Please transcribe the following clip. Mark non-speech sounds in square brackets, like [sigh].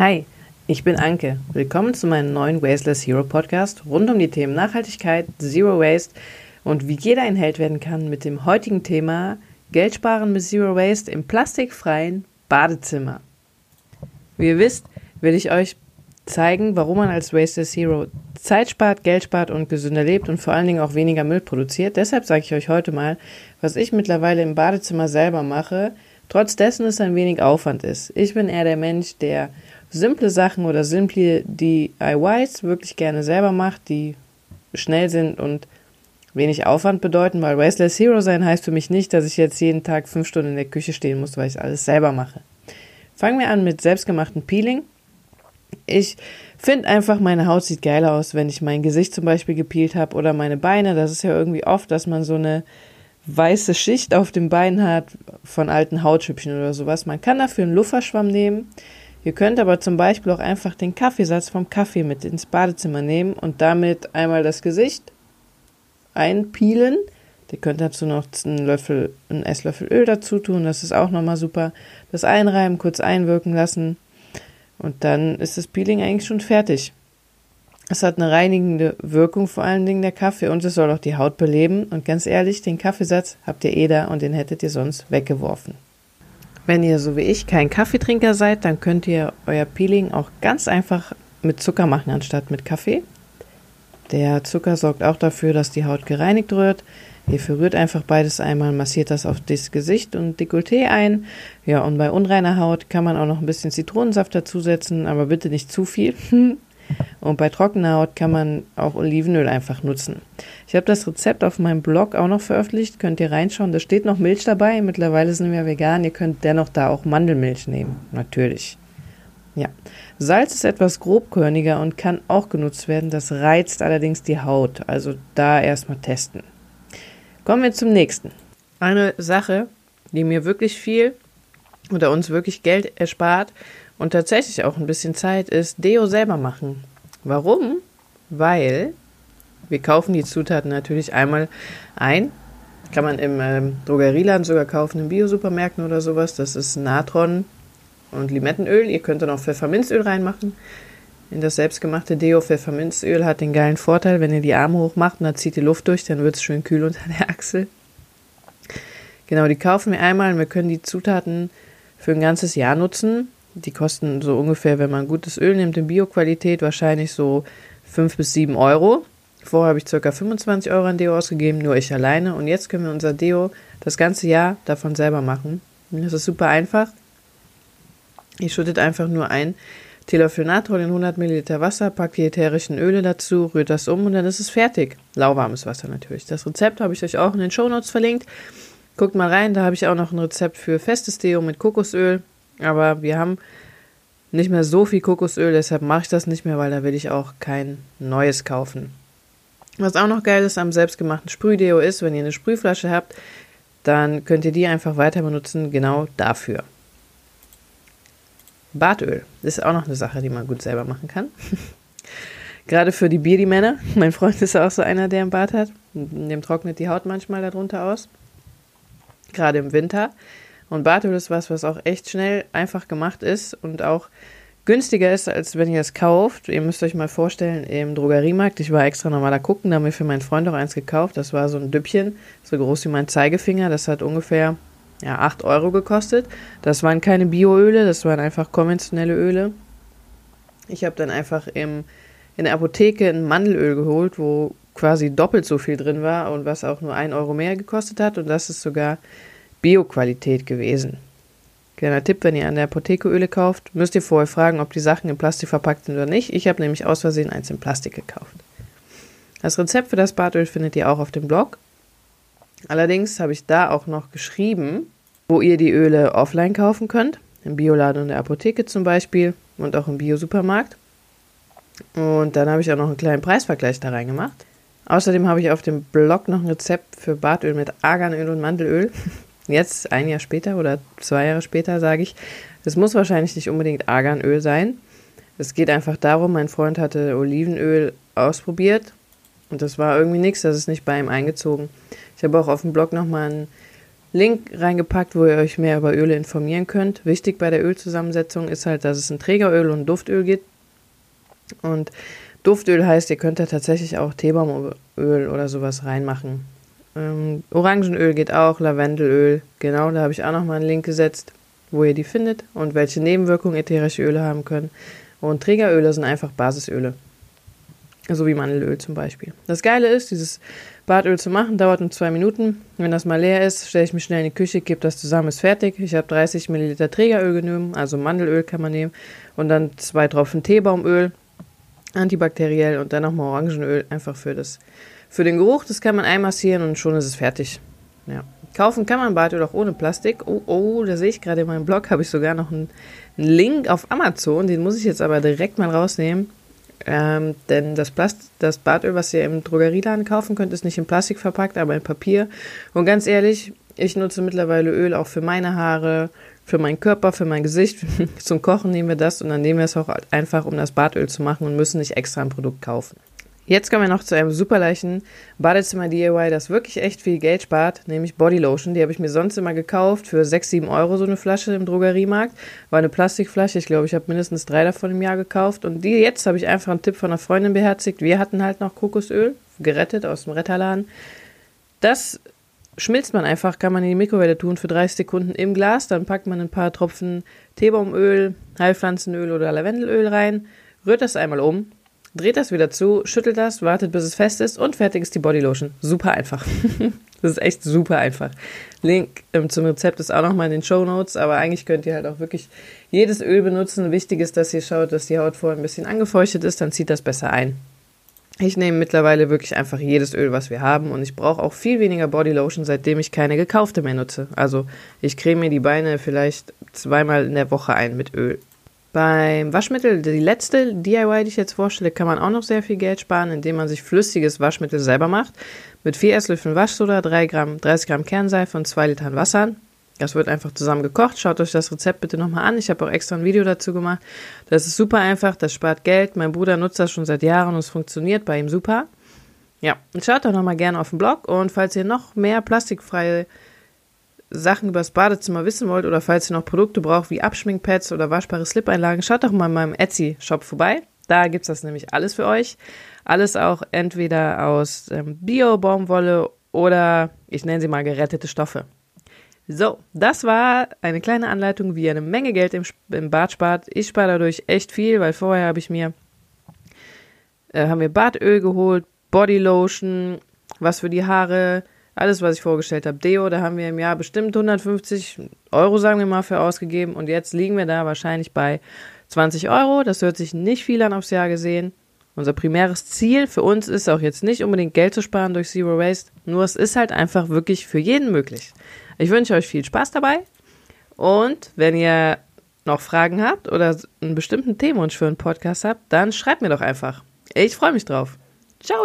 Hi, ich bin Anke. Willkommen zu meinem neuen Wasteless Hero Podcast rund um die Themen Nachhaltigkeit, Zero Waste und wie jeder ein Held werden kann mit dem heutigen Thema Geld sparen mit Zero Waste im plastikfreien Badezimmer. Wie ihr wisst, will ich euch zeigen, warum man als Wasteless Hero Zeit spart, Geld spart und gesünder lebt und vor allen Dingen auch weniger Müll produziert. Deshalb sage ich euch heute mal, was ich mittlerweile im Badezimmer selber mache, trotz dessen es ein wenig Aufwand ist. Ich bin eher der Mensch, der simple Sachen oder simple DIYs wirklich gerne selber macht, die schnell sind und wenig Aufwand bedeuten, weil Wasteless Hero sein heißt für mich nicht, dass ich jetzt jeden Tag fünf Stunden in der Küche stehen muss, weil ich alles selber mache. Fangen wir an mit selbstgemachten Peeling. Ich finde einfach, meine Haut sieht geil aus, wenn ich mein Gesicht zum Beispiel gepeelt habe oder meine Beine. Das ist ja irgendwie oft, dass man so eine weiße Schicht auf dem Bein hat von alten Hautschüppchen oder sowas. Man kann dafür einen Lufferschwamm nehmen. Ihr könnt aber zum Beispiel auch einfach den Kaffeesatz vom Kaffee mit ins Badezimmer nehmen und damit einmal das Gesicht einpielen. Ihr könnt dazu noch einen Löffel, einen Esslöffel Öl dazu tun, das ist auch nochmal super. Das einreiben, kurz einwirken lassen und dann ist das Peeling eigentlich schon fertig. Es hat eine reinigende Wirkung, vor allen Dingen der Kaffee, und es soll auch die Haut beleben. Und ganz ehrlich, den Kaffeesatz habt ihr eh da und den hättet ihr sonst weggeworfen. Wenn ihr so wie ich kein Kaffeetrinker seid, dann könnt ihr euer Peeling auch ganz einfach mit Zucker machen anstatt mit Kaffee. Der Zucker sorgt auch dafür, dass die Haut gereinigt wird. Ihr verrührt einfach beides einmal, massiert das auf das Gesicht und Dekolleté ein. Ja, und bei unreiner Haut kann man auch noch ein bisschen Zitronensaft dazusetzen, aber bitte nicht zu viel. [laughs] Und bei trockener Haut kann man auch Olivenöl einfach nutzen. Ich habe das Rezept auf meinem Blog auch noch veröffentlicht, könnt ihr reinschauen. Da steht noch Milch dabei. Mittlerweile sind wir vegan. Ihr könnt dennoch da auch Mandelmilch nehmen, natürlich. Ja. Salz ist etwas grobkörniger und kann auch genutzt werden. Das reizt allerdings die Haut. Also da erstmal testen. Kommen wir zum nächsten. Eine Sache, die mir wirklich viel oder uns wirklich Geld erspart und tatsächlich auch ein bisschen Zeit ist Deo selber machen. Warum? Weil wir kaufen die Zutaten natürlich einmal ein. Kann man im ähm, Drogerieladen sogar kaufen, in Biosupermärkten oder sowas. Das ist Natron und Limettenöl. Ihr könnt dann auch Pfefferminzöl reinmachen. In das selbstgemachte Deo Pfefferminzöl hat den geilen Vorteil, wenn ihr die Arme hochmacht und dann zieht die Luft durch, dann wird es schön kühl unter der Achsel. Genau, die kaufen wir einmal und wir können die Zutaten für ein ganzes Jahr nutzen. Die kosten so ungefähr, wenn man gutes Öl nimmt in Bio-Qualität, wahrscheinlich so 5 bis 7 Euro. Vorher habe ich ca. 25 Euro an Deo ausgegeben, nur ich alleine. Und jetzt können wir unser Deo das ganze Jahr davon selber machen. Das ist super einfach. Ihr schüttet einfach nur ein Teelöffel Natron in 100 Milliliter Wasser, packt die ätherischen Öle dazu, rührt das um und dann ist es fertig. Lauwarmes Wasser natürlich. Das Rezept habe ich euch auch in den Shownotes verlinkt. Guckt mal rein, da habe ich auch noch ein Rezept für festes Deo mit Kokosöl. Aber wir haben nicht mehr so viel Kokosöl, deshalb mache ich das nicht mehr, weil da will ich auch kein neues kaufen. Was auch noch geil ist am selbstgemachten Sprühdeo ist, wenn ihr eine Sprühflasche habt, dann könnt ihr die einfach weiter benutzen, genau dafür. Bartöl ist auch noch eine Sache, die man gut selber machen kann. [laughs] Gerade für die Beardy-Männer. [laughs] Mein Freund ist auch so einer, der einen Bart hat. Dem trocknet die Haut manchmal darunter aus. Gerade im Winter. Und Bartöl ist was, was auch echt schnell einfach gemacht ist und auch günstiger ist, als wenn ihr es kauft. Ihr müsst euch mal vorstellen, im Drogeriemarkt, ich war extra nochmal da gucken, da haben wir für meinen Freund auch eins gekauft. Das war so ein Düppchen, so groß wie mein Zeigefinger. Das hat ungefähr ja, 8 Euro gekostet. Das waren keine Bioöle, das waren einfach konventionelle Öle. Ich habe dann einfach im, in der Apotheke ein Mandelöl geholt, wo quasi doppelt so viel drin war und was auch nur 1 Euro mehr gekostet hat. Und das ist sogar Bio-Qualität gewesen. Kleiner Tipp, wenn ihr an der Apotheke Öle kauft, müsst ihr vorher fragen, ob die Sachen in Plastik verpackt sind oder nicht. Ich habe nämlich aus Versehen eins in Plastik gekauft. Das Rezept für das Badöl findet ihr auch auf dem Blog. Allerdings habe ich da auch noch geschrieben, wo ihr die Öle offline kaufen könnt. Im Bioladen und der Apotheke zum Beispiel und auch im Biosupermarkt. Und dann habe ich auch noch einen kleinen Preisvergleich da reingemacht. Außerdem habe ich auf dem Blog noch ein Rezept für Badöl mit Arganöl und Mandelöl. [laughs] Jetzt, ein Jahr später oder zwei Jahre später, sage ich, es muss wahrscheinlich nicht unbedingt Arganöl sein. Es geht einfach darum, mein Freund hatte Olivenöl ausprobiert und das war irgendwie nichts, das ist nicht bei ihm eingezogen. Ich habe auch auf dem Blog nochmal ein Link reingepackt, wo ihr euch mehr über Öle informieren könnt. Wichtig bei der Ölzusammensetzung ist halt, dass es ein Trägeröl und ein Duftöl gibt. Und Duftöl heißt, ihr könnt da tatsächlich auch Teebaumöl oder sowas reinmachen. Ähm, Orangenöl geht auch, Lavendelöl, genau, da habe ich auch nochmal einen Link gesetzt, wo ihr die findet und welche Nebenwirkungen ätherische Öle haben können. Und Trägeröle sind einfach Basisöle. So wie Mandelöl zum Beispiel. Das Geile ist, dieses Badöl zu machen, dauert nur zwei Minuten. Wenn das mal leer ist, stelle ich mich schnell in die Küche, gebe das zusammen, ist fertig. Ich habe 30 Milliliter Trägeröl genommen, also Mandelöl kann man nehmen. Und dann zwei Tropfen Teebaumöl, antibakteriell und dann nochmal Orangenöl, einfach für, das, für den Geruch. Das kann man einmassieren und schon ist es fertig. Ja. Kaufen kann man Badöl auch ohne Plastik. Oh, oh, da sehe ich gerade in meinem Blog, habe ich sogar noch einen, einen Link auf Amazon. Den muss ich jetzt aber direkt mal rausnehmen ähm, denn das, Plast das Badöl, was ihr im Drogerieladen kaufen könnt, ist nicht in Plastik verpackt, aber in Papier. Und ganz ehrlich, ich nutze mittlerweile Öl auch für meine Haare, für meinen Körper, für mein Gesicht. [laughs] Zum Kochen nehmen wir das und dann nehmen wir es auch einfach, um das Badöl zu machen und müssen nicht extra ein Produkt kaufen. Jetzt kommen wir noch zu einem super leichten Badezimmer-DIY, das wirklich echt viel Geld spart, nämlich Bodylotion. Die habe ich mir sonst immer gekauft für 6, 7 Euro so eine Flasche im Drogeriemarkt. War eine Plastikflasche, ich glaube, ich habe mindestens drei davon im Jahr gekauft. Und die jetzt habe ich einfach einen Tipp von einer Freundin beherzigt. Wir hatten halt noch Kokosöl, gerettet aus dem Retterladen. Das schmilzt man einfach, kann man in die Mikrowelle tun für 30 Sekunden im Glas. Dann packt man ein paar Tropfen Teebaumöl, Heilpflanzenöl oder Lavendelöl rein, rührt das einmal um dreht das wieder zu, schüttelt das, wartet bis es fest ist und fertig ist die Bodylotion. Super einfach. [laughs] das ist echt super einfach. Link zum Rezept ist auch nochmal in den Show Notes, aber eigentlich könnt ihr halt auch wirklich jedes Öl benutzen. Wichtig ist, dass ihr schaut, dass die Haut vorher ein bisschen angefeuchtet ist, dann zieht das besser ein. Ich nehme mittlerweile wirklich einfach jedes Öl, was wir haben und ich brauche auch viel weniger Bodylotion, seitdem ich keine gekaufte mehr nutze. Also ich creme mir die Beine vielleicht zweimal in der Woche ein mit Öl. Beim Waschmittel, die letzte DIY, die ich jetzt vorstelle, kann man auch noch sehr viel Geld sparen, indem man sich flüssiges Waschmittel selber macht. Mit 4 Esslöffeln Waschsoda, 3 Gramm, 30 Gramm Kernseife und 2 Litern Wasser. Das wird einfach zusammen gekocht. Schaut euch das Rezept bitte nochmal an. Ich habe auch extra ein Video dazu gemacht. Das ist super einfach, das spart Geld. Mein Bruder nutzt das schon seit Jahren und es funktioniert bei ihm super. Ja, schaut doch nochmal gerne auf den Blog und falls ihr noch mehr plastikfreie Sachen über das Badezimmer wissen wollt oder falls ihr noch Produkte braucht wie Abschminkpads oder waschbare Slip-Einlagen, schaut doch mal in meinem Etsy-Shop vorbei. Da gibt es das nämlich alles für euch. Alles auch entweder aus ähm, Bio-Baumwolle oder ich nenne sie mal gerettete Stoffe. So, das war eine kleine Anleitung, wie ihr eine Menge Geld im, im Bad spart. Ich spare dadurch echt viel, weil vorher habe ich mir äh, haben wir Badöl geholt, Bodylotion, was für die Haare, alles, was ich vorgestellt habe. Deo, da haben wir im Jahr bestimmt 150 Euro, sagen wir mal, für ausgegeben. Und jetzt liegen wir da wahrscheinlich bei 20 Euro. Das hört sich nicht viel an aufs Jahr gesehen. Unser primäres Ziel für uns ist auch jetzt nicht unbedingt Geld zu sparen durch Zero Waste, nur es ist halt einfach wirklich für jeden möglich. Ich wünsche euch viel Spaß dabei und wenn ihr noch Fragen habt oder einen bestimmten Themenwunsch für einen Podcast habt, dann schreibt mir doch einfach. Ich freue mich drauf. Ciao!